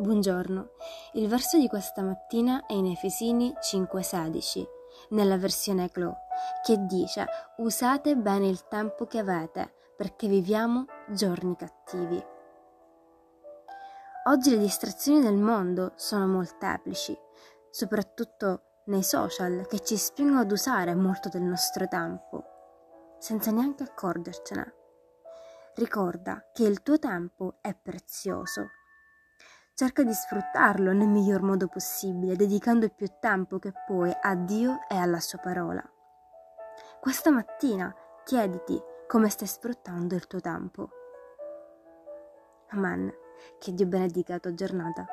Buongiorno. Il verso di questa mattina è in Efesini 5:16, nella versione Clo, che dice: Usate bene il tempo che avete, perché viviamo giorni cattivi. Oggi le distrazioni del mondo sono molteplici, soprattutto nei social che ci spingono ad usare molto del nostro tempo, senza neanche accorgercene. Ricorda che il tuo tempo è prezioso Cerca di sfruttarlo nel miglior modo possibile, dedicando più tempo che puoi a Dio e alla sua parola. Questa mattina chiediti come stai sfruttando il tuo tempo. Amen. Che Dio benedica la tua giornata.